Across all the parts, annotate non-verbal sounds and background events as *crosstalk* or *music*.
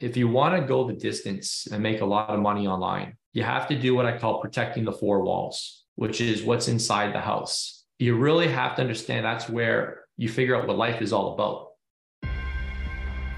if you want to go the distance and make a lot of money online, you have to do what I call protecting the four walls, which is what's inside the house. You really have to understand that's where you figure out what life is all about.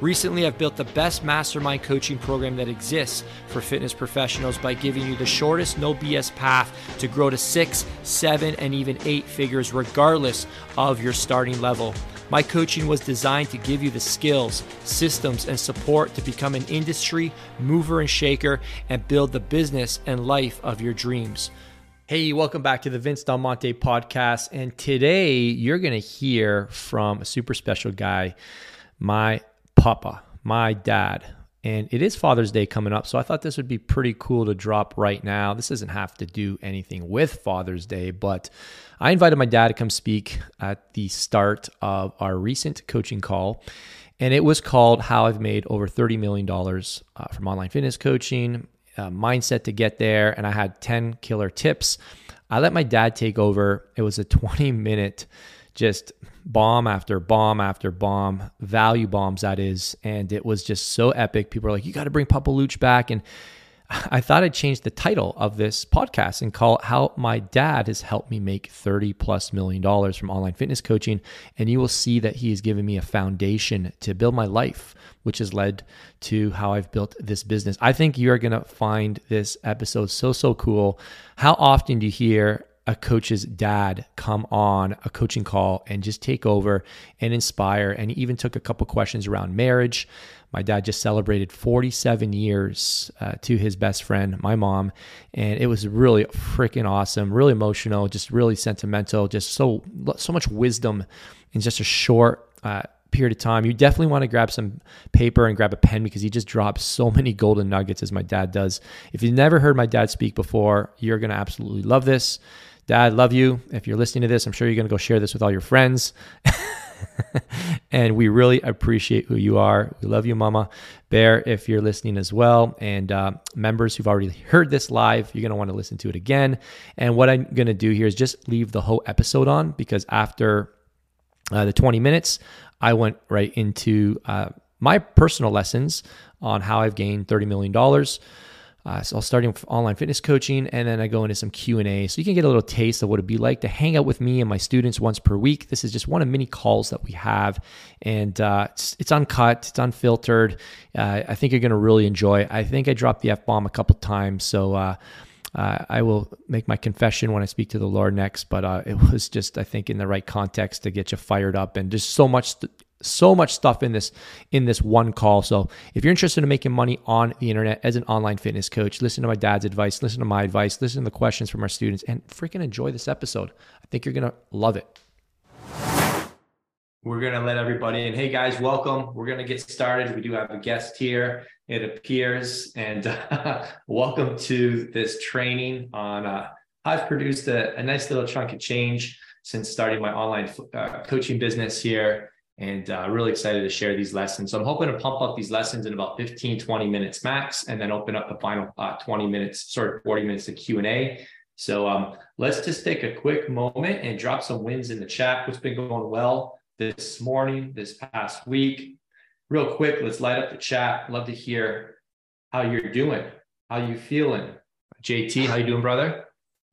Recently, I've built the best mastermind coaching program that exists for fitness professionals by giving you the shortest, no BS path to grow to six, seven, and even eight figures, regardless of your starting level. My coaching was designed to give you the skills, systems, and support to become an industry mover and shaker and build the business and life of your dreams. Hey, welcome back to the Vince Del Monte podcast. And today you're going to hear from a super special guy, my Papa, my dad. And it is Father's Day coming up. So I thought this would be pretty cool to drop right now. This doesn't have to do anything with Father's Day, but I invited my dad to come speak at the start of our recent coaching call. And it was called How I've Made Over $30 Million uh, from Online Fitness Coaching, uh, Mindset to Get There. And I had 10 killer tips. I let my dad take over. It was a *laughs* 20 minute just bomb after bomb after bomb, value bombs, that is. And it was just so epic. People are like, you got to bring Papa Luch back. And I thought I'd change the title of this podcast and call it How My Dad Has Helped Me Make 30 plus million dollars from online fitness coaching. And you will see that he has given me a foundation to build my life, which has led to how I've built this business. I think you're going to find this episode so, so cool. How often do you hear a coach's dad come on a coaching call and just take over and inspire. And he even took a couple questions around marriage. My dad just celebrated 47 years uh, to his best friend, my mom, and it was really freaking awesome, really emotional, just really sentimental, just so so much wisdom in just a short uh, period of time. You definitely want to grab some paper and grab a pen because he just drops so many golden nuggets as my dad does. If you've never heard my dad speak before, you're going to absolutely love this. Dad, love you. If you're listening to this, I'm sure you're going to go share this with all your friends. *laughs* and we really appreciate who you are. We love you, Mama Bear, if you're listening as well. And uh, members who've already heard this live, you're going to want to listen to it again. And what I'm going to do here is just leave the whole episode on because after uh, the 20 minutes, I went right into uh, my personal lessons on how I've gained $30 million. Uh, so I'll start with online fitness coaching, and then I go into some Q and A, so you can get a little taste of what it'd be like to hang out with me and my students once per week. This is just one of many calls that we have, and uh, it's, it's, uncut, it's unfiltered. Uh, I think you're going to really enjoy. I think I dropped the f bomb a couple times, so. Uh, uh, I will make my confession when I speak to the Lord next, but uh, it was just, I think, in the right context to get you fired up and just so much so much stuff in this in this one call. So if you're interested in making money on the internet as an online fitness coach, listen to my dad's advice, listen to my advice, listen to the questions from our students, and freaking enjoy this episode. I think you're gonna love it. We're gonna let everybody in. Hey guys, welcome. We're gonna get started. We do have a guest here. It appears, and uh, *laughs* welcome to this training on. Uh, I've produced a, a nice little chunk of change since starting my online uh, coaching business here and uh, really excited to share these lessons. So I'm hoping to pump up these lessons in about 15, 20 minutes max, and then open up the final uh, 20 minutes, sort of 40 minutes of Q&A. So um, let's just take a quick moment and drop some wins in the chat. What's been going well this morning, this past week? Real quick, let's light up the chat. Love to hear how you're doing, how you feeling. JT, how you doing, brother?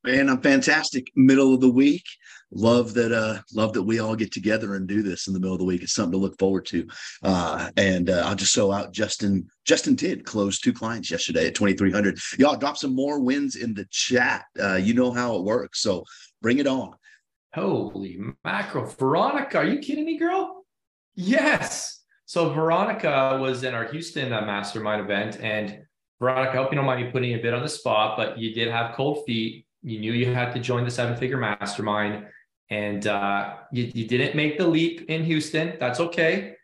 Man, I'm fantastic. Middle of the week. Love that. Uh, love that we all get together and do this in the middle of the week. It's something to look forward to. Uh, and uh, I'll just show out Justin. Justin did close two clients yesterday at 2,300. Y'all drop some more wins in the chat. Uh, you know how it works. So bring it on. Holy mackerel. Veronica, are you kidding me, girl? Yes. So Veronica was in our Houston uh, mastermind event and Veronica, I hope you don't mind me putting a bit on the spot, but you did have cold feet you knew you had to join the seven figure mastermind and uh, you, you didn't make the leap in Houston. That's okay.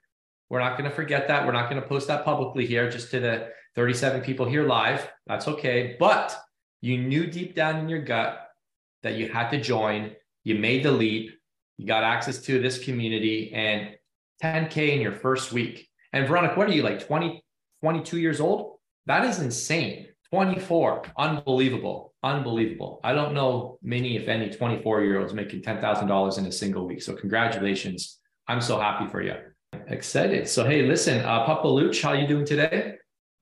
We're not going to forget that. We're not going to post that publicly here, just to the 37 people here live. That's okay. But you knew deep down in your gut that you had to join. You made the leap. You got access to this community and 10K in your first week. And Veronica, what are you like 20, 22 years old? That is insane. 24, unbelievable, unbelievable. I don't know many, if any, 24 year olds making $10,000 in a single week. So congratulations. I'm so happy for you. Excited. So, hey, listen, uh, Papa Luch, how you doing today?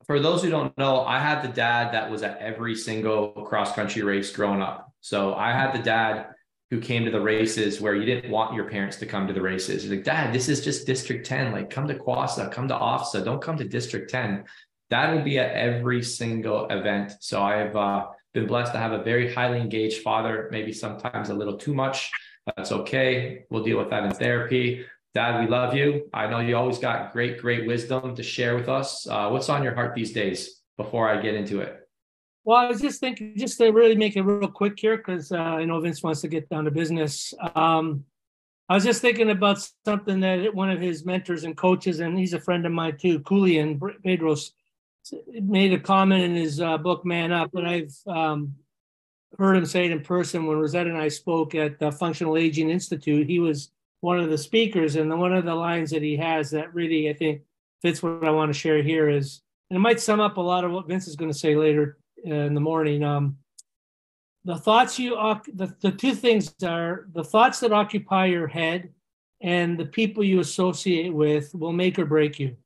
For those who don't know, I had the dad that was at every single cross country race growing up. So I had the dad who came to the races where you didn't want your parents to come to the races. He's like, Dad, this is just District 10. Like, come to Quassa, come to OFSAA, don't come to District 10. That will be at every single event. So I've uh, been blessed to have a very highly engaged father, maybe sometimes a little too much. That's okay. We'll deal with that in therapy. Dad, we love you. I know you always got great, great wisdom to share with us. Uh, what's on your heart these days before I get into it? Well, I was just thinking, just to really make it real quick here, because uh, I know Vince wants to get down to business. Um, I was just thinking about something that one of his mentors and coaches, and he's a friend of mine too, Keuilian Bedros, made a comment in his uh, book Man Up, and I've um, heard him say it in person when Rosetta and I spoke at the Functional Aging Institute. He was one of the speakers, and the, one of the lines that he has that really I think fits what I want to share here is, and it might sum up a lot of what Vince is going to say later uh, in the morning. Um, the thoughts you the, the two things are the thoughts that occupy your head and the people you associate with will make or break you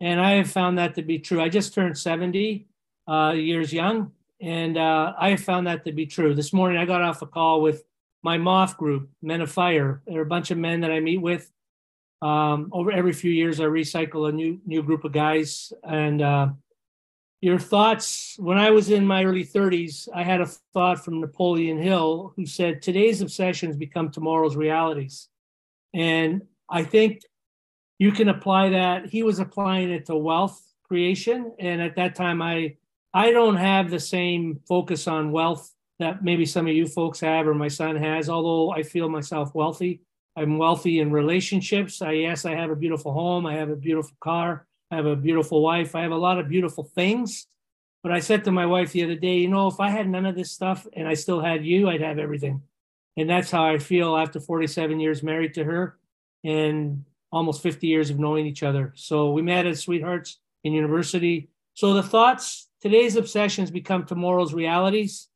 and I have found that to be true. I just turned 70 uh, years young, and uh, I have found that to be true. This morning, I got off a call with my MOF group, Men of Fire. There are a bunch of men that I meet with. Um, over every few years, I recycle a new new group of guys. And uh, your thoughts? When I was in my early 30s, I had a thought from Napoleon Hill, who said, "Today's obsessions become tomorrow's realities." And I think you can apply that. He was applying it to wealth creation. And at that time, I I don't have the same focus on wealth that maybe some of you folks have or my son has, although I feel myself wealthy. I'm wealthy in relationships. I yes, I have a beautiful home, I have a beautiful car, I have a beautiful wife, I have a lot of beautiful things. But I said to my wife the other day, you know, if I had none of this stuff and I still had you, I'd have everything. And that's how I feel after 47 years married to her. And almost 50 years of knowing each other. So we met as sweethearts in university. So the thoughts, today's obsessions become tomorrow's realities,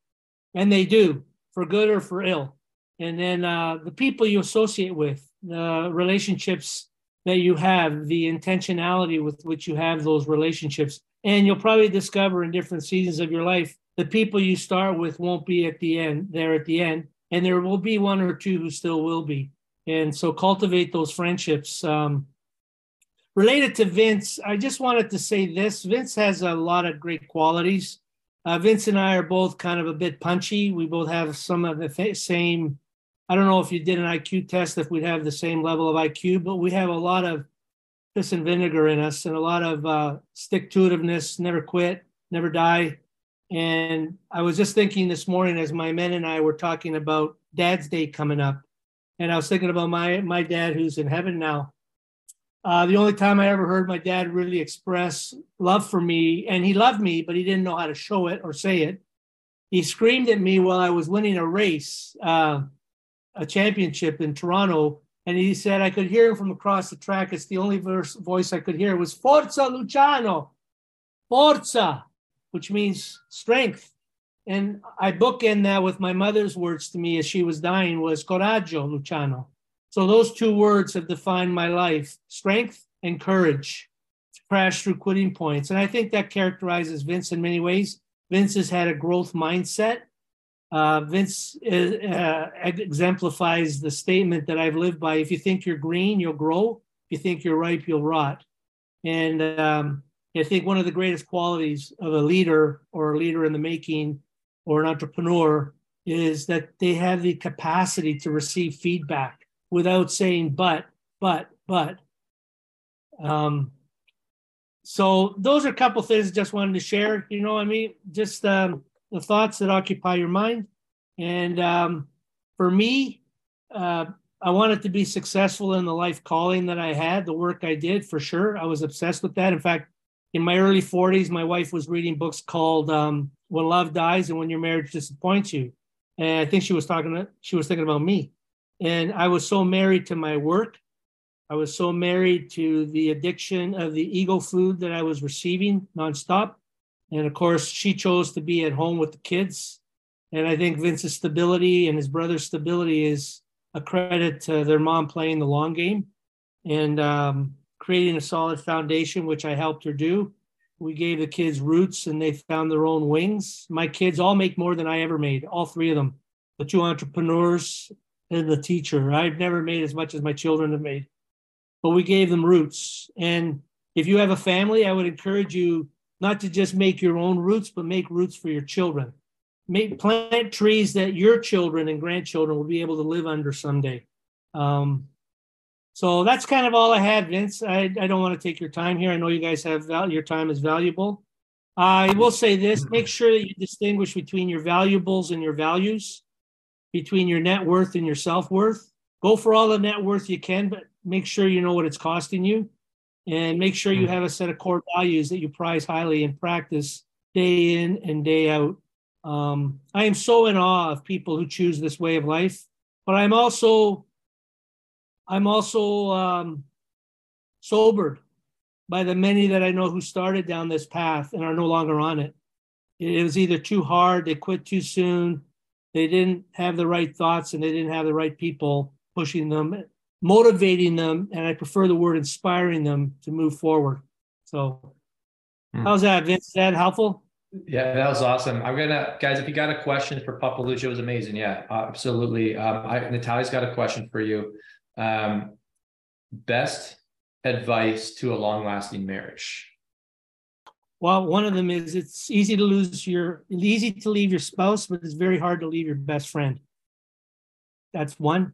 and they do for good or for ill. And then uh, the people you associate with, the relationships that you have, the intentionality with which you have those relationships. And you'll probably discover in different seasons of your life, the people you start with won't be at the end, there at the end. And there will be one or two who still will be. And so cultivate those friendships. Um, related to Vince, I just wanted to say this Vince has a lot of great qualities. Uh, Vince and I are both kind of a bit punchy. We both have some of the th- same. I don't know if you did an IQ test if we'd have the same level of IQ, but we have a lot of piss and vinegar in us and a lot of uh, stick to itiveness, never quit, never die. And I was just thinking this morning as my men and I were talking about Dad's Day coming up. And I was thinking about my my dad who's in heaven now. Uh, the only time I ever heard my dad really express love for me, and he loved me, but he didn't know how to show it or say it. He screamed at me while I was winning a race, uh, a championship in Toronto, and he said I could hear him from across the track. It's the only verse, voice I could hear it was "Forza Luciano, Forza," which means strength. And I bookend that with my mother's words to me as she was dying was coraggio, Luciano. So those two words have defined my life, strength and courage to crash through quitting points. And I think that characterizes Vince in many ways. Vince has had a growth mindset. Uh, Vince uh, exemplifies the statement that I've lived by. If you think you're green, you'll grow. If you think you're ripe, you'll rot. And um, I think one of the greatest qualities of a leader or a leader in the making or an entrepreneur is that they have the capacity to receive feedback without saying but but but. Um, so those are a couple things just wanted to share you know what i mean? Just um, the thoughts that occupy your mind. And um, for me uh, i wanted to be successful in the life calling that i had the work i did for sure. I was obsessed with that. In fact in my early 40s my wife was reading books called um, when love dies and when your marriage disappoints you. And I think she was talking, to, she was thinking about me. And I was so married to my work. I was so married to the addiction of the ego food that I was receiving nonstop. And of course, she chose to be at home with the kids. And I think Vince's stability and his brother's stability is a credit to their mom playing the long game and um, creating a solid foundation, which I helped her do. We gave the kids roots and they found their own wings. My kids all make more than I ever made, all three of them. The two entrepreneurs and the teacher. I've never made as much as my children have made, but we gave them roots. And if you have a family, I would encourage you not to just make your own roots, but make roots for your children. Make plant trees that your children and grandchildren will be able to live under someday. Um, so that's kind of all I had, Vince. I, I don't want to take your time here. I know you guys have val- your time is valuable. I will say this make sure that you distinguish between your valuables and your values, between your net worth and your self worth. Go for all the net worth you can, but make sure you know what it's costing you and make sure you have a set of core values that you prize highly and practice day in and day out. Um, I am so in awe of people who choose this way of life, but I'm also I'm also um, sobered by the many that I know who started down this path and are no longer on it. It was either too hard, they quit too soon, they didn't have the right thoughts, and they didn't have the right people pushing them, motivating them, and I prefer the word inspiring them to move forward. So, hmm. how's that, Vince? Is that helpful? Yeah, that was awesome. I'm gonna, guys. If you got a question for Papalucci, it was amazing. Yeah, absolutely. Um, I, Natalia's got a question for you. Um, best advice to a long lasting marriage? Well, one of them is it's easy to lose your, easy to leave your spouse, but it's very hard to leave your best friend. That's one.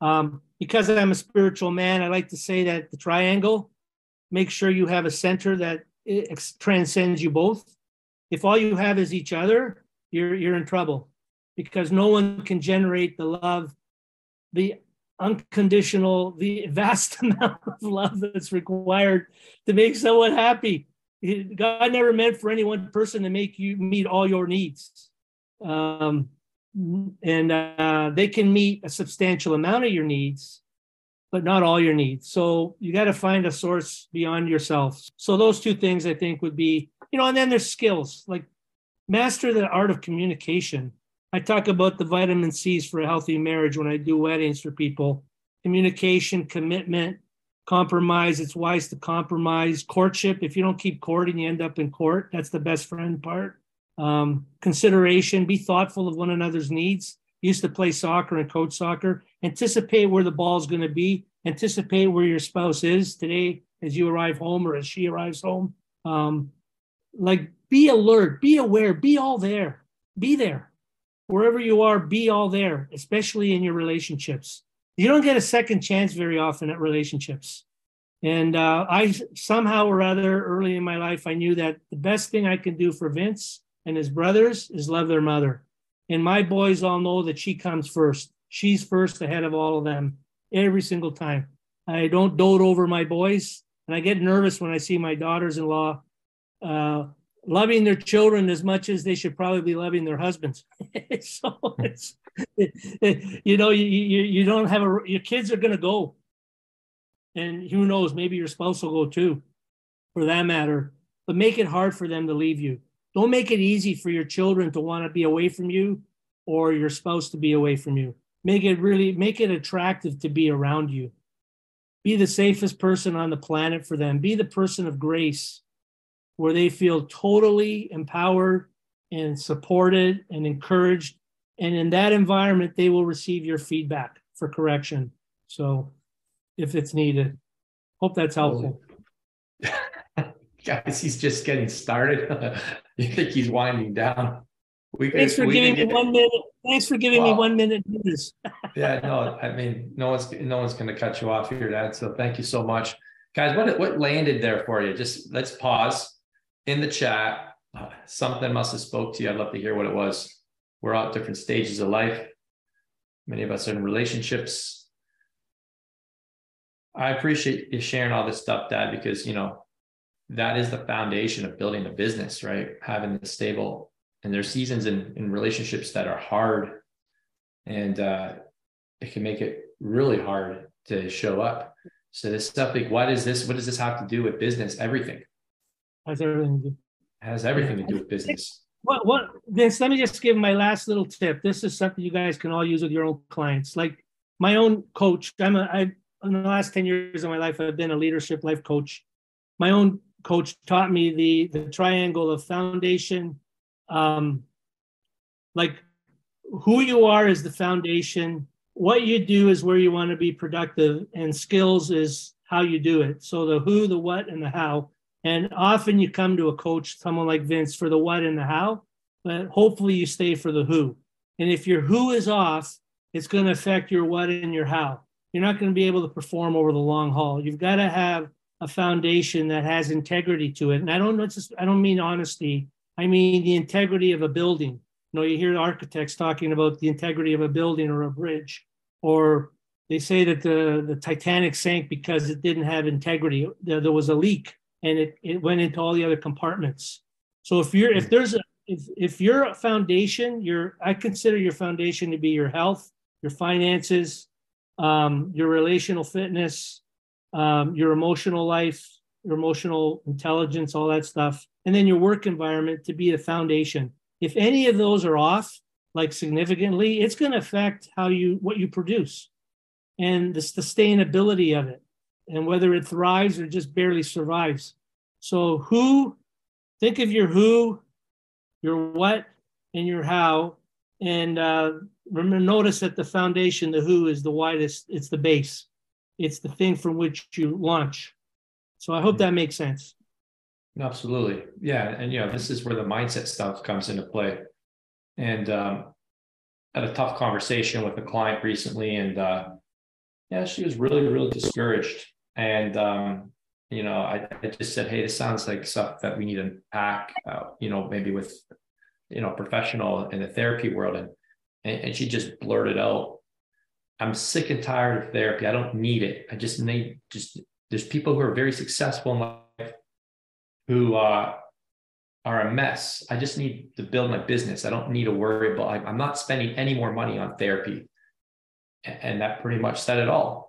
Um, because I'm a spiritual man, I like to say that the triangle, make sure you have a center that transcends you both. If all you have is each other, you're you're in trouble because no one can generate the love, the unconditional, the vast *laughs* amount of love that's required to make someone happy. God never meant for any one person to make you meet all your needs. Um, and uh, they can meet a substantial amount of your needs, but not all your needs. So you got to find a source beyond yourself. So those two things I think would be, you know, and then there's skills like master the art of communication. I talk about the vitamin C's for a healthy marriage when I do weddings for people communication, commitment, compromise. It's wise to compromise. Courtship, if you don't keep courting, you end up in court. That's the best friend part. Um, consideration, be thoughtful of one another's needs. used to play soccer and coach soccer. Anticipate where the ball is going to be. Anticipate where your spouse is today as you arrive home or as she arrives home. Um, like be alert, be aware, be all there, be there wherever you are, be all there, especially in your relationships. You don't get a second chance very often at relationships. And uh, I somehow or other early in my life, I knew that the best thing I can do for Vince and his brothers is love their mother. And my boys all know that she comes first. She's first ahead of all of them every single time. I don't dote over my boys, and I get nervous when I see my daughters in law uh, loving their children as much as they should probably be loving their husbands. *laughs* so it's, you know, you, you, you don't have a, your kids are going to go. And who knows, maybe your spouse will go too, for that matter. But make it hard for them to leave you. Don't make it easy for your children to want to be away from you or your spouse to be away from you. Make it really, make it attractive to be around you. Be the safest person on the planet for them. Be the person of grace where they feel totally empowered and supported and encouraged. And in that environment, they will receive your feedback for correction. So if it's needed, hope that's helpful. *laughs* Guys, he's just getting started. *laughs* you think he's winding down? We Thanks for giving me one minute. Thanks for giving me one minute news. *laughs* yeah, no, I mean, no one's no one's going to cut you off here, Dad. So thank you so much, guys. What what landed there for you? Just let's pause in the chat. Something must have spoke to you. I'd love to hear what it was. We're all at different stages of life. Many of us are in relationships. I appreciate you sharing all this stuff, Dad, because you know that is the foundation of building a business, right? Having the stable and there's seasons in, in relationships that are hard. And uh, it can make it really hard to show up. So this stuff like what is this? What does this have to do with business? Everything. Has everything to do. Has everything to do with business. What what Vince, let me just give my last little tip. This is something you guys can all use with your own clients. Like my own coach, I'm a I in the last 10 years of my life, I've been a leadership life coach. My own coach taught me the the triangle of foundation, um, like who you are is the foundation what you do is where you want to be productive and skills is how you do it so the who the what and the how and often you come to a coach someone like vince for the what and the how but hopefully you stay for the who. And if your who is off it's going to affect your what and your how. You're not going to be able to perform over the long haul. You've got to have a foundation that has integrity to it. And i don't just i don't mean honesty. I mean the integrity of a building. You know you hear architects talking about the integrity of a building or a bridge or they say that the, the Titanic sank because it didn't have integrity. There, there was a leak and it, it went into all the other compartments. So if you're if there's a if, if your foundation, your I consider your foundation to be your health, your finances, um, your relational fitness, um, your emotional life, your emotional intelligence, all that stuff, and then your work environment to be the foundation. If any of those are off, like significantly, it's going to affect how you what you produce and the sustainability of it and whether it thrives or just barely survives. So who think of your who, your what, and your how, and uh, remember notice that the foundation, the who, is the widest. It's the base. It's the thing from which you launch. So I hope that makes sense. Absolutely, yeah, and you know this is where the mindset stuff comes into play and um, had a tough conversation with a client recently, and uh, yeah, she was really really discouraged, and um, you know, I, I, just said, hey, this sounds like stuff that we need to pack, uh, you know, maybe with you know professional in the therapy world, and, and and she just blurted out, I'm sick and tired of therapy. I don't need it. I just need just there's people who are very successful in life who uh, are a mess. I just need to build my business. I don't need to worry about, I'm not spending any more money on therapy. And that pretty much said it all.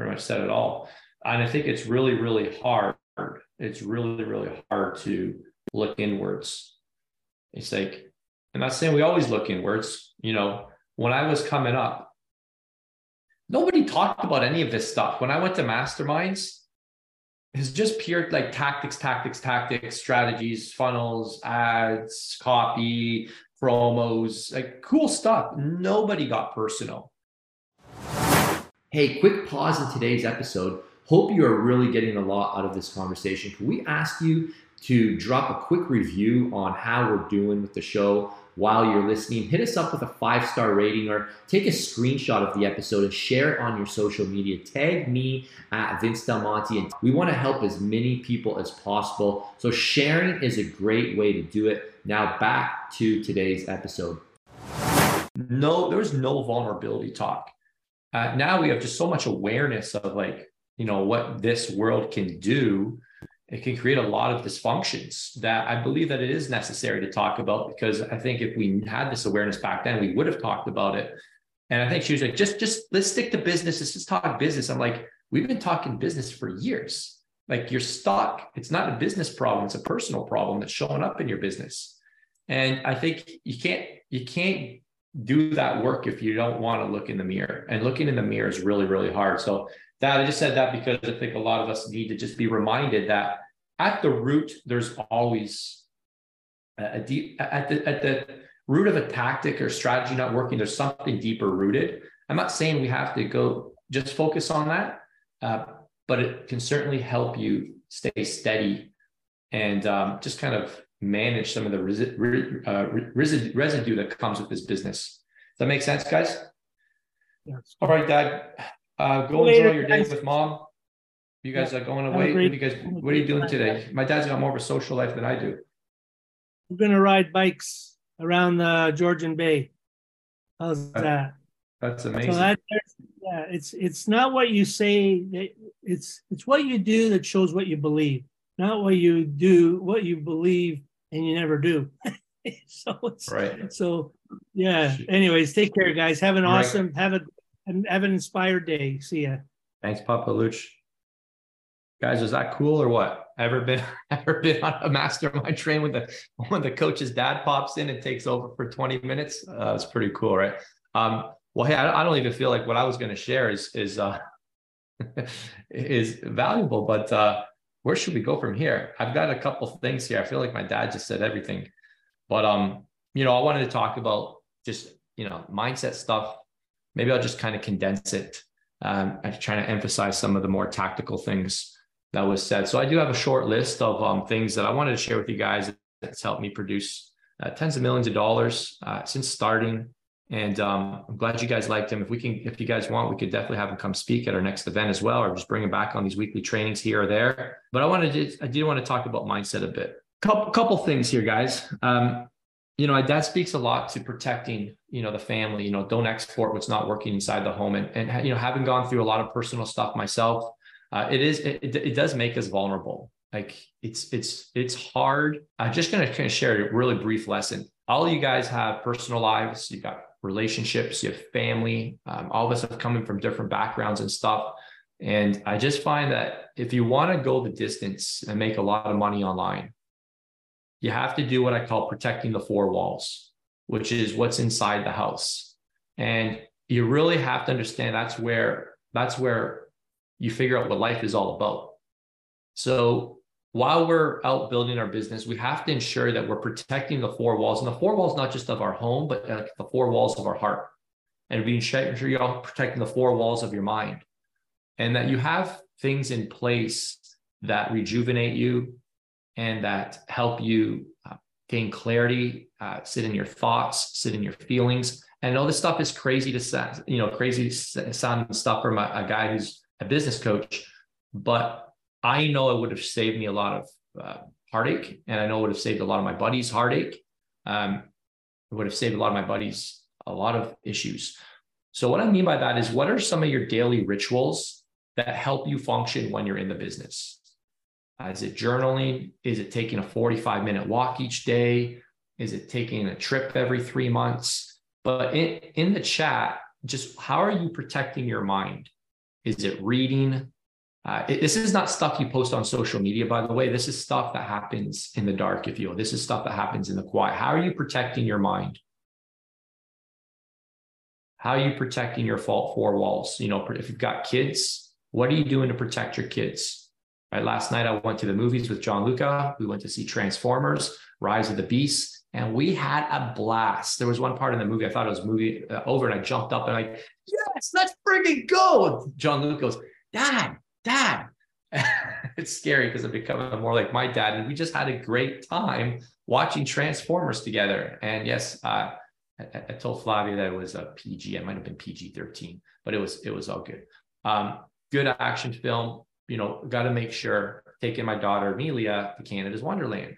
Pretty much said it all. And I think it's really, really hard. It's really, really hard to look inwards. It's like, I'm not saying we always look inwards. You know, when I was coming up, nobody talked about any of this stuff. When I went to masterminds, it's just pure like tactics, tactics, tactics, strategies, funnels, ads, copy, promos, like cool stuff. Nobody got personal. Hey, quick pause in today's episode. Hope you are really getting a lot out of this conversation. Can we ask you to drop a quick review on how we're doing with the show? while you're listening, hit us up with a five star rating or take a screenshot of the episode and share it on your social media. Tag me at Vince Del Monte, and we want to help as many people as possible. So, sharing is a great way to do it. Now, back to today's episode. No, there's no vulnerability talk. Uh, now we have just so much awareness of like, you know, what this world can do it can create a lot of dysfunctions that I believe that it is necessary to talk about because I think if we had this awareness back then, we would have talked about it. And I think she was like, just, just let's stick to business. Let's just talk business. I'm like, we've been talking business for years. Like you're stuck. It's not a business problem. It's a personal problem that's showing up in your business. And I think you can't, you can't do that work if you don't want to look in the mirror. And looking in the mirror is really, really hard. So that I just said that because I think a lot of us need to just be reminded that at the root, there's always a deep at the at the root of a tactic or strategy not working. There's something deeper rooted. I'm not saying we have to go just focus on that, uh, but it can certainly help you stay steady and um, just kind of manage some of the resi- uh, residue, residue that comes with this business. Does that make sense, guys? Yes. All right, Dad. Uh, go Later, enjoy your day with mom. You guys are going away. What, you guys, what are you doing today? My dad's got more of a social life than I do. We're gonna ride bikes around the Georgian Bay. How's that? That's amazing. So that, yeah, it's it's not what you say. It's it's what you do that shows what you believe, not what you do, what you believe, and you never do. *laughs* so it's Right. so yeah. Anyways, take care, guys. Have an All right. awesome, have a have an inspired day. See ya. Thanks, Papa Luch. Guys, was that cool or what? Ever been *laughs* ever been on a mastermind train with the when the coach's dad pops in and takes over for 20 minutes? Uh, it's pretty cool, right? Um, well, hey, I, I don't even feel like what I was going to share is is uh, *laughs* is valuable, but uh, where should we go from here? I've got a couple things here. I feel like my dad just said everything, but um, you know, I wanted to talk about just you know mindset stuff. Maybe I'll just kind of condense it. Um, I'm trying to emphasize some of the more tactical things that was said. So I do have a short list of um, things that I wanted to share with you guys that's helped me produce uh, tens of millions of dollars uh, since starting. And um, I'm glad you guys liked him. If we can, if you guys want, we could definitely have him come speak at our next event as well, or just bring him back on these weekly trainings here or there. But I wanted to, I did want to talk about mindset a bit. Couple, couple things here, guys. Um, you know, that speaks a lot to protecting, you know, the family. You know, don't export what's not working inside the home, and and you know, having gone through a lot of personal stuff myself, uh, it is it, it does make us vulnerable. Like it's it's it's hard. I'm just gonna kind of share a really brief lesson. All you guys have personal lives. You got relationships. You have family. Um, all of us have coming from different backgrounds and stuff. And I just find that if you want to go the distance and make a lot of money online, you have to do what I call protecting the four walls, which is what's inside the house. And you really have to understand that's where that's where you figure out what life is all about. So while we're out building our business, we have to ensure that we're protecting the four walls. And the four walls, not just of our home, but like the four walls of our heart. And being sure you're all protecting the four walls of your mind. And that you have things in place that rejuvenate you and that help you uh, gain clarity, uh, sit in your thoughts, sit in your feelings. And all this stuff is crazy to sound, you know, crazy sounding stuff from a, a guy who's a business coach, but I know it would have saved me a lot of uh, heartache, and I know it would have saved a lot of my buddies heartache. Um, it would have saved a lot of my buddies a lot of issues. So what I mean by that is, what are some of your daily rituals that help you function when you're in the business? Uh, is it journaling? Is it taking a 45 minute walk each day? Is it taking a trip every three months? But in, in the chat, just how are you protecting your mind? Is it reading? Uh, it, this is not stuff you post on social media, by the way. This is stuff that happens in the dark, if you will. This is stuff that happens in the quiet. How are you protecting your mind? How are you protecting your fault four walls? You know, if you've got kids, what are you doing to protect your kids? Right. Last night I went to the movies with Gianluca. We went to see Transformers, Rise of the Beast, and we had a blast. There was one part in the movie I thought it was movie uh, over, and I jumped up and I, yes, let's freaking go. Gianluca goes, Dad, Dad. *laughs* it's scary because I'm becoming more like my dad, and we just had a great time watching Transformers together. And yes, uh, I, I, told Flavia that it was a PG. It might have been PG 13, but it was it was all good. Um, good action film you know, got to make sure taking my daughter Amelia to Canada's Wonderland.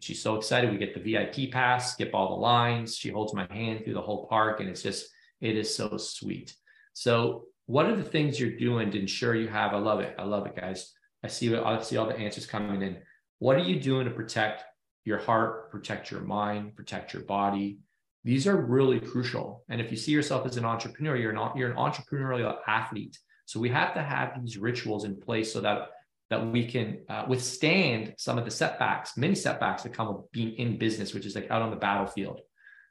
She's so excited. We get the VIP pass, skip all the lines. She holds my hand through the whole park, and it's just, it is so sweet. So, what are the things you're doing to ensure you have? I love it. I love it, guys. I see. I see all the answers coming in. What are you doing to protect your heart, protect your mind, protect your body? These are really crucial. And if you see yourself as an entrepreneur, you're not you're an entrepreneurial athlete. So we have to have these rituals in place so that that we can uh, withstand some of the setbacks, many setbacks that come with being in business, which is like out on the battlefield.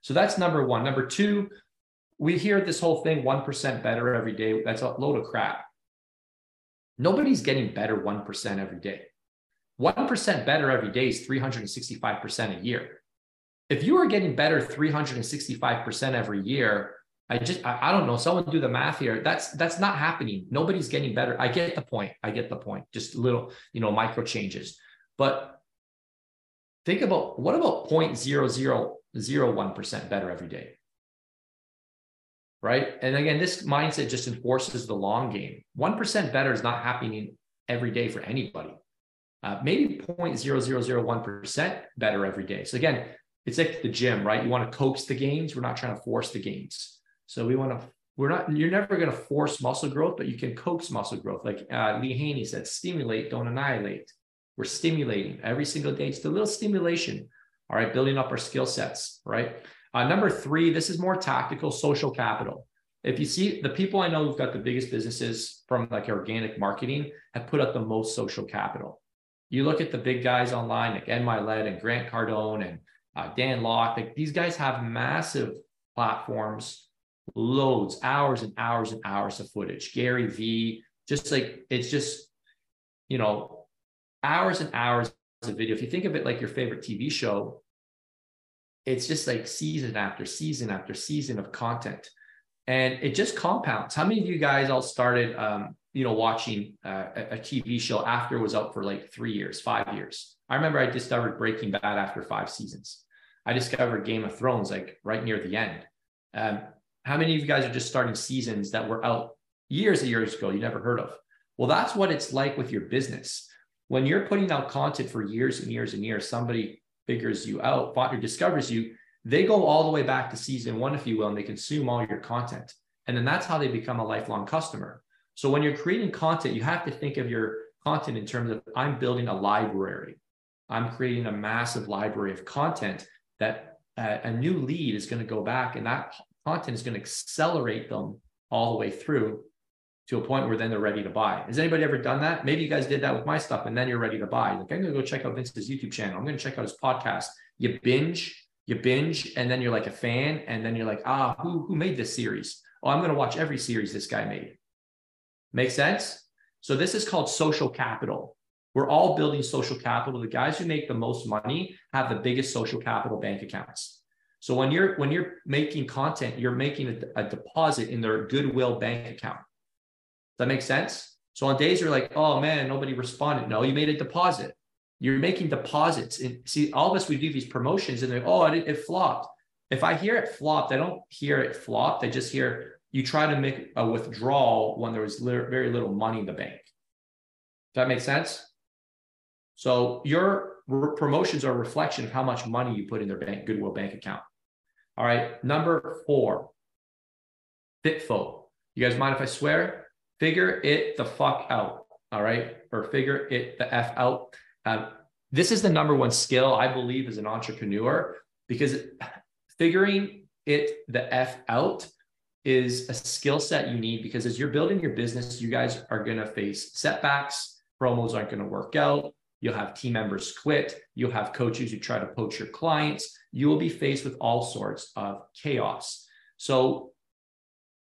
So that's number one. Number two, we hear this whole thing 1% better every day. That's a load of crap. Nobody's getting better 1% every day. 1% better every day is 365% a year. If you are getting better 365% every year, I just I, don't know. Someone do the math here. That's that's not happening. Nobody's getting better. I get the point. I get the point. Just little, you know, micro changes. But think about what about 0.0001% better every day? Right. And again, this mindset just enforces the long game. 1% better is not happening every day for anybody. Uh, maybe 0.0001% better every day. So again, it's like the gym, right? You want to coax the gains. We're not trying to force the gains. So we want to, we're not, you're never going to force muscle growth, but you can coax muscle growth. Like uh, Lee Haney said, stimulate, don't annihilate. We're stimulating every single day. It's a little stimulation All right, building up our skill sets. Right. Uh, number three, this is more tactical social capital. If you see the people I know who've got the biggest businesses from like organic marketing have put up the most social capital. You look at the big guys online, like Ed Mylett and Grant Cardone and uh, Dan Lok, like these guys have massive platforms, loads, hours and hours and hours of footage. Gary Vee, just like it's just, you know, hours and hours of video. If you think of it like your favorite TV show, it's just like season after season after season of content. And it just compounds. How many of you guys all started, um, you know, watching uh, a TV show after it was out for like three years, five years? I remember I discovered Breaking Bad after five seasons. I discovered Game of Thrones like right near the end. Um, how many of you guys are just starting seasons that were out years and years ago you never heard of? Well, that's what it's like with your business. When you're putting out content for years and years and years, somebody figures you out or discovers you, they go all the way back to season one, if you will, and they consume all your content. And then that's how they become a lifelong customer. So when you're creating content, you have to think of your content in terms of I'm building a library. I'm creating a massive library of content that uh, a new lead is going to go back and that content is going to accelerate them all the way through to a point where then they're ready to buy. Has anybody ever done that? Maybe you guys did that with my stuff and then you're ready to buy. Like, I'm going to go check out Vince's YouTube channel. I'm going to check out his podcast. You binge, you binge, and then you're like a fan. And then you're like, ah, who, who made this series? Oh, I'm going to watch every series this guy made. Make sense? So this is called social capital. We're all building social capital. The guys who make the most money have the biggest social capital bank accounts. So when you're when you're making content, you're making a, a deposit in their goodwill bank account. That make sense? So on days you're like, oh man, nobody responded. No, you made a deposit. You're making deposits. And see, all of us we do these promotions and they're, oh, it, it flopped. If I hear it flopped, I don't hear it flopped. I just hear you try to make a withdrawal when there was very little money in the bank. Does that make sense? So your promotions are a reflection of how much money you put in their bank Goodwill bank account. All right, number four, FITFO. You guys mind if I swear? Figure it the fuck out. All right, or figure it the f out. Um, this is the number one skill I believe as an entrepreneur because figuring it the f out is a skill set you need because as you're building your business, you guys are going to face setbacks. Promos aren't going to work out You'll have team members quit. You'll have coaches who try to poach your clients. You will be faced with all sorts of chaos. So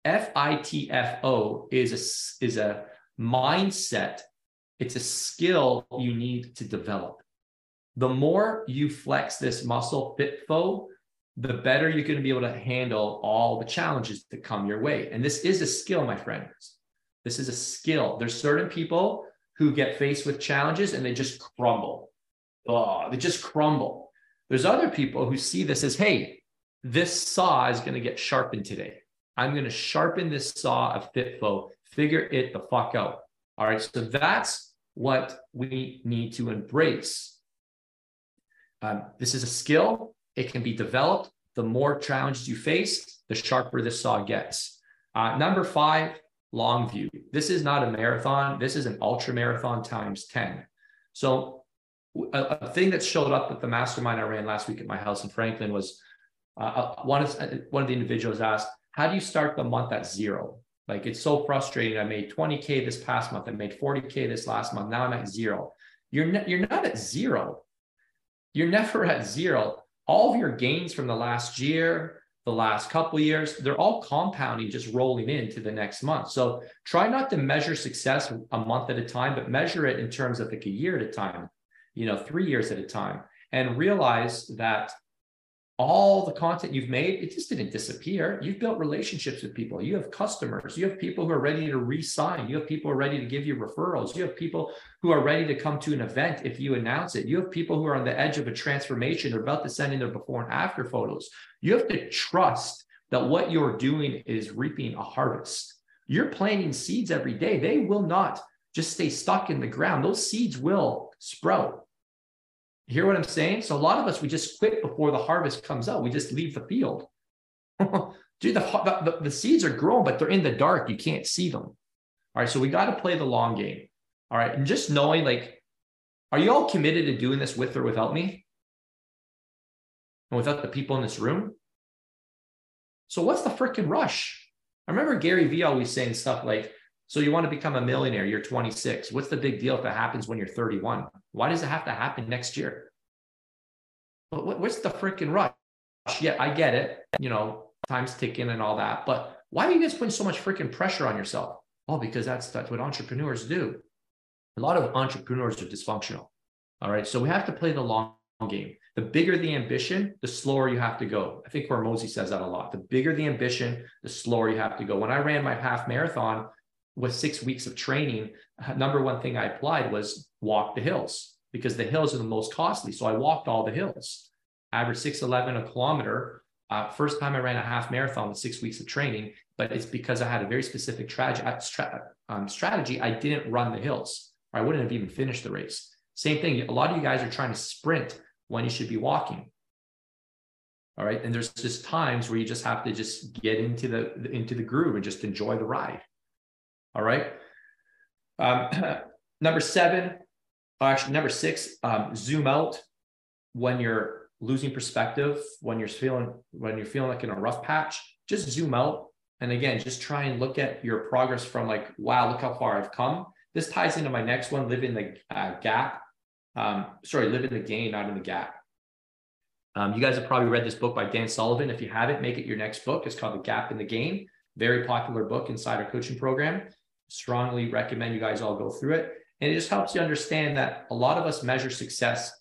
FITFO is a, is a mindset. It's a skill you need to develop. The more you flex this muscle FITFO, the better you're going to be able to handle all the challenges that come your way. And this is a skill, my friends. This is a skill. There's certain people who get faced with challenges and they just crumble. Oh, they just crumble. There's other people who see this as, hey, this saw is going to get sharpened today. I'm going to sharpen this saw of FITFO, figure it the fuck out. All right. So that's what we need to embrace. Um, this is a skill, it can be developed. The more challenges you face, the sharper this saw gets. Uh, number five, long view. This is not a marathon. This is an ultra marathon times 10. So a, a thing that showed up at the mastermind I ran last week at my house in Franklin was uh, uh one, of, uh, one of the individuals asked, how do you start the month at zero? Like it's so frustrating. I made 20K this past month. I made 40K this last month. Now I'm at zero. You're, ne- you're not at zero. You're never *laughs* at zero. All of your gains from the last year, the last couple years, they're all compounding, just rolling into the next month. So try not to measure success a month at a time, but measure it in terms of like a year at a time, you know, three years at a time, and realize that all the content you've made, it just didn't disappear. You've built relationships with people. You have customers. You have people who are ready to re-sign. You have people who are ready to give you referrals. You have people who are ready to come to an event if you announce it. You have people who are on the edge of a transformation. They're about to send in their before and after photos. You have to trust that what you're doing is reaping a harvest. You're planting seeds every day. They will not just stay stuck in the ground. Those seeds will sprout. You hear what I'm saying? So a lot of us, we just quit before the harvest comes out. We just leave the field. *laughs* Dude, the, the, the seeds are grown, but they're in the dark. You can't see them. All right. So we got to play the long game. All right. And just knowing like, are you all committed to doing this with or without me? and without the people in this room. So what's the freaking rush? I remember Gary Vee always saying stuff like, so you want to become a millionaire, you're 26. What's the big deal if it happens when you're 31? Why does it have to happen next year? But what's the freaking rush? Yeah, I get it. You know, time's ticking and all that. But why are you guys putting so much freaking pressure on yourself? Oh, because that's that's what entrepreneurs do. A lot of entrepreneurs are dysfunctional. All right. So we have to play the long game. The bigger the ambition, the slower you have to go. I think Hormozi says that a lot. The bigger the ambition, the slower you have to go. When I ran my half marathon with six weeks of training, uh, number one thing I applied was walk the hills because the hills are the most costly. So I walked all the hills, average 611 a kilometer. Uh, first time I ran a half marathon with six weeks of training, but it's because I had a very specific tra- uh, stra- um, strategy. I didn't run the hills, or I wouldn't have even finished the race. Same thing. A lot of you guys are trying to sprint when you should be walking. All right. And there's just times where you just have to just get into the into the groove and just enjoy the ride. All right. Um, *clears throat* number seven, actually number six, um, zoom out when you're losing perspective, when you're feeling when you're feeling like in a rough patch, just zoom out. And again, just try and look at your progress from like, wow, look how far I've come. This ties into my next one, live in the uh, gap um, sorry, live in the gain, not in the gap. Um, you guys have probably read this book by Dan Sullivan. If you haven't, make it your next book. It's called The Gap in the Gain. Very popular book inside our coaching program. Strongly recommend you guys all go through it. And it just helps you understand that a lot of us measure success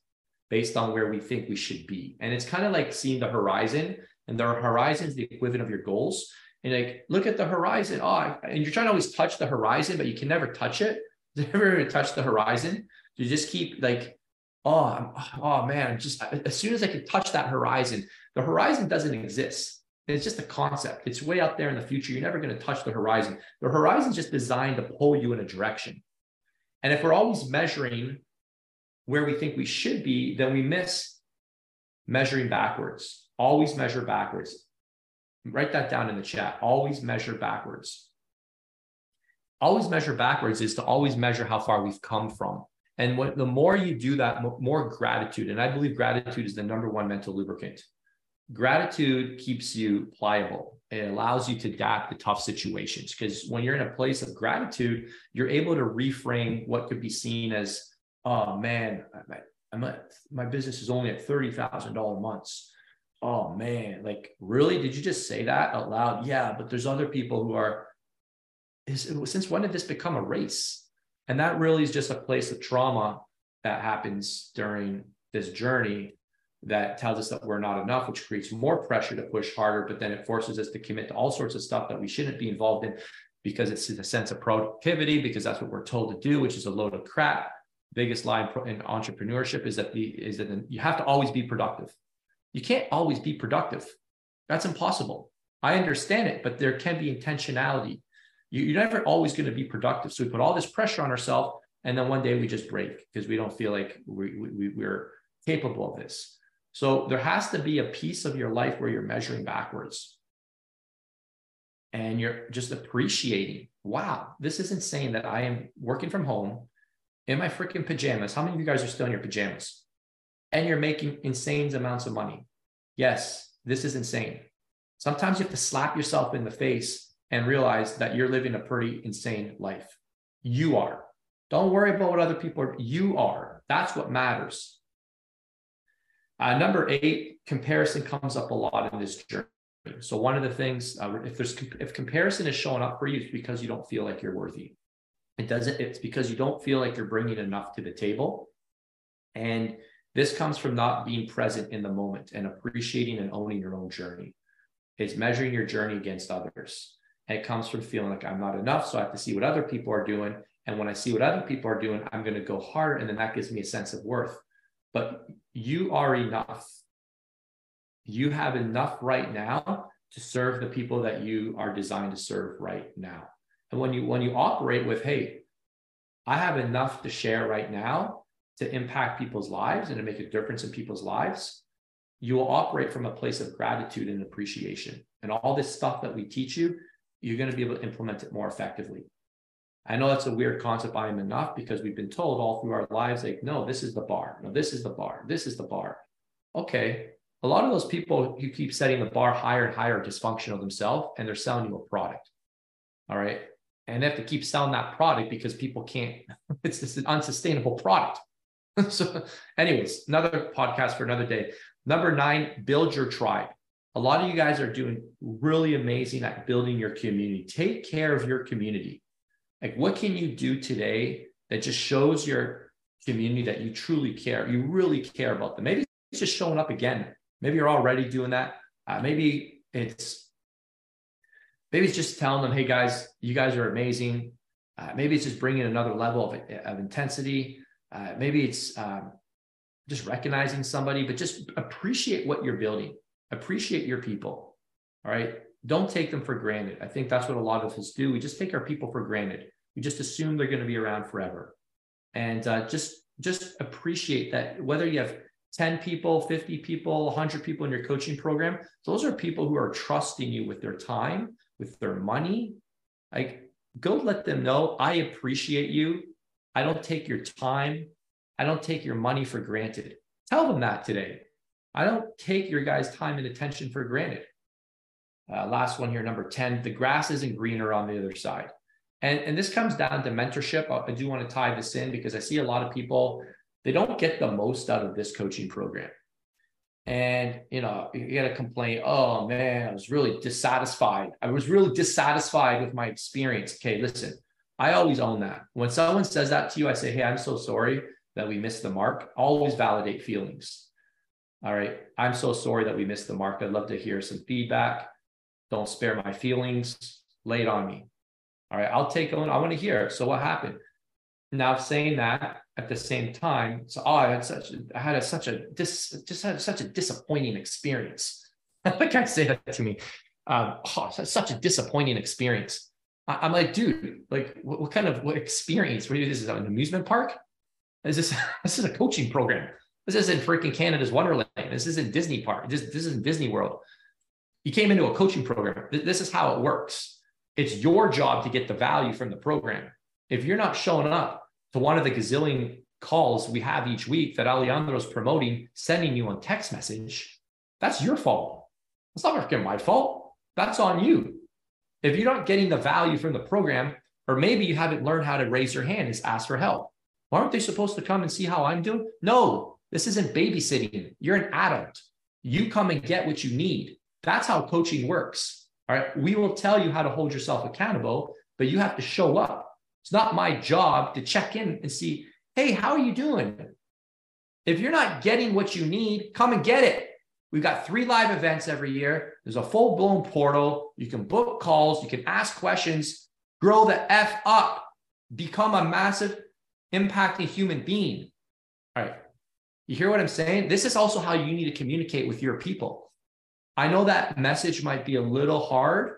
based on where we think we should be. And it's kind of like seeing the horizon, and the horizon is the equivalent of your goals. And like, look at the horizon. Oh, and you're trying to always touch the horizon, but you can never touch it. *laughs* Never touch the horizon You just keep like, oh, oh man, just as soon as I can touch that horizon, the horizon doesn't exist. It's just a concept. It's way out there in the future. You're never going to touch the horizon. The horizon is just designed to pull you in a direction. And if we're always measuring where we think we should be, then we miss measuring backwards. Always measure backwards. Write that down in the chat. Always measure backwards. Always measure backwards is to always measure how far we've come from. And what, the more you do that, more gratitude, and I believe gratitude is the number one mental lubricant. Gratitude keeps you pliable. It allows you to adapt to tough situations because when you're in a place of gratitude, you're able to reframe what could be seen as, oh man, a, my business is only at $30,000 months. Oh man, like really? Did you just say that out loud? Yeah, but there's other people who are, is, since when did this become a race? And that really is just a place of trauma that happens during this journey that tells us that we're not enough, which creates more pressure to push harder, but then it forces us to commit to all sorts of stuff that we shouldn't be involved in because it's a sense of productivity, because that's what we're told to do, which is a load of crap. Biggest lie in entrepreneurship is that the is that you have to always be productive. You can't always be productive. That's impossible. I understand it, but there can be intentionality you, are never always going to be productive. So we put all this pressure on ourselves, and then one day we just break because we don't feel like we, we, we're capable of this. So there has to be a piece of your life where you're measuring backwards and you're just appreciating, wow, this is insane that I am working from home in my freaking pajamas. How many of you guys are still in your pajamas? And you're making insane amounts of money. Yes, this is insane. Sometimes you have to slap yourself in the face and realize that you're living a pretty insane life. You are. Don't worry about what other people are. You are. That's what matters. Uh, number eight, comparison comes up a lot in this journey. So one of the things, uh, if there's if comparison is showing up for you, it's because you don't feel like you're worthy. It doesn't. It's because you don't feel like you're bringing enough to the table, and this comes from not being present in the moment and appreciating and owning your own journey. It's measuring your journey against others. And it comes from feeling like I'm not enough. So I have to see what other people are doing. And when I see what other people are doing, I'm going to go harder. And then that gives me a sense of worth. But you are enough. You have enough right now to serve the people that you are designed to serve right now. And when you when you operate with, hey, I have enough to share right now to impact people's lives and to make a difference in people's lives, you will operate from a place of gratitude and appreciation. And all this stuff that we teach you you're going to be able to implement it more effectively. I know that's a weird concept. I am enough because we've been told all through our lives, like, no, this is the bar. No, this is the bar. This is the bar. Okay. a lot of those people who keep setting the bar higher and higher are dysfunctional themselves and they're selling you a product. All right. And they have to keep selling that product because people can't, *laughs* it's just an unsustainable product. *laughs* so, anyways, another podcast for another day. Number nine, build your tribe. A lot of you guys are doing really amazing at building your community. Take care of your community. Like, what can you do today that just shows your community that you truly care? You really care about them. Maybe it's just showing up again. Maybe you're already doing that. Uh, maybe it's maybe it's just telling them, hey guys, you guys are amazing. Uh, maybe it's just bringing another level of, of intensity. Uh, maybe it's um, just recognizing somebody, but just appreciate what you're building. Appreciate your people. All right. Don't take them for granted. I think that's what a lot of us do. We just take our people for granted. We just assume they're going to be around forever. And uh, just just appreciate that whether you have 10 people, 50 people, 100 people in your coaching program, those are people who are trusting you with their time, with their money. Like, go let them know I appreciate you. I don't take your time. I don't take your money for granted. Tell them that today. I don't take your guys' time and attention for granted. Uh, last one here, number 10 the grass isn't greener on the other side. And, and this comes down to mentorship. I do want to tie this in because I see a lot of people, they don't get the most out of this coaching program. And, you know, you get a complaint, oh man, I was really dissatisfied. I was really dissatisfied with my experience. Okay, listen, I always own that. When someone says that to you, I say, Hey, I'm so sorry that we missed the mark. Always validate feelings. All right. I'm so sorry that we missed the mark. I'd love to hear some feedback. Don't spare my feelings. Lay it on me. All right. I'll take on, I want to hear. So what happened? Now saying that at the same time, so oh, I had such I had a, such a just had such a disappointing experience. *laughs* like I say that to me. Um, oh, such a disappointing experience. I, am like, dude, like, what, what, kind of what experience? What is this? An amusement park? Is this *laughs* this is a coaching program? This isn't freaking Canada's Wonderland. This isn't Disney Park. This, this isn't Disney World. You came into a coaching program. This is how it works. It's your job to get the value from the program. If you're not showing up to one of the gazillion calls we have each week that Alejandro's promoting, sending you on text message, that's your fault. It's not freaking my fault. That's on you. If you're not getting the value from the program, or maybe you haven't learned how to raise your hand and ask for help. Why aren't they supposed to come and see how I'm doing? No, this isn't babysitting. You're an adult. You come and get what you need. That's how coaching works. All right. We will tell you how to hold yourself accountable, but you have to show up. It's not my job to check in and see, hey, how are you doing? If you're not getting what you need, come and get it. We've got three live events every year. There's a full blown portal. You can book calls, you can ask questions, grow the F up, become a massive impacting human being. All right. You hear what I'm saying? This is also how you need to communicate with your people. I know that message might be a little hard.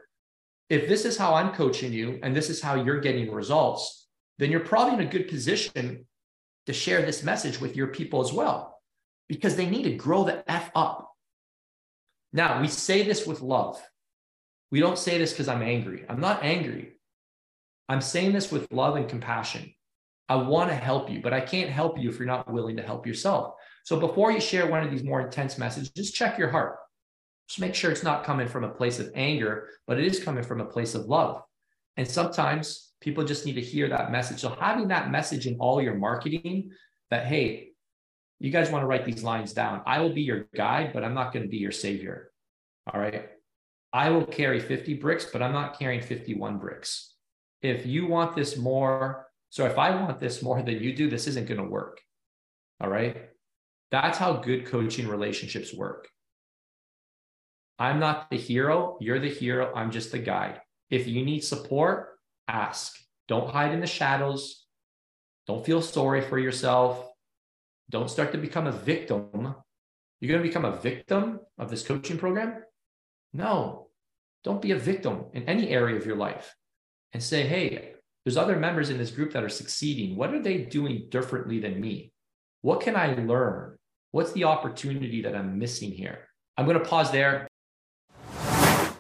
If this is how I'm coaching you and this is how you're getting results, then you're probably in a good position to share this message with your people as well, because they need to grow the F up. Now, we say this with love. We don't say this because I'm angry. I'm not angry. I'm saying this with love and compassion. I want to help you, but I can't help you if you're not willing to help yourself. So before you share one of these more intense messages, just check your heart. Just make sure it's not coming from a place of anger, but it is coming from a place of love. And sometimes people just need to hear that message. So having that message in all your marketing that, hey, you guys want to write these lines down. I will be your guide, but I'm not going to be your savior. All right. I will carry 50 bricks, but I'm not carrying 51 bricks. If you want this more so if I want this more than you do, this isn't going to work. All right. That's how good coaching relationships work. I'm not the hero. You're the hero. I'm just the guide. If you need support, ask. Don't hide in the shadows. Don't feel sorry for yourself. Don't start to become a victim. You're going to become a victim of this coaching program? No, don't be a victim in any area of your life and say, hey, there's other members in this group that are succeeding. What are they doing differently than me? What can I learn? What's the opportunity that I'm missing here? I'm going to pause there.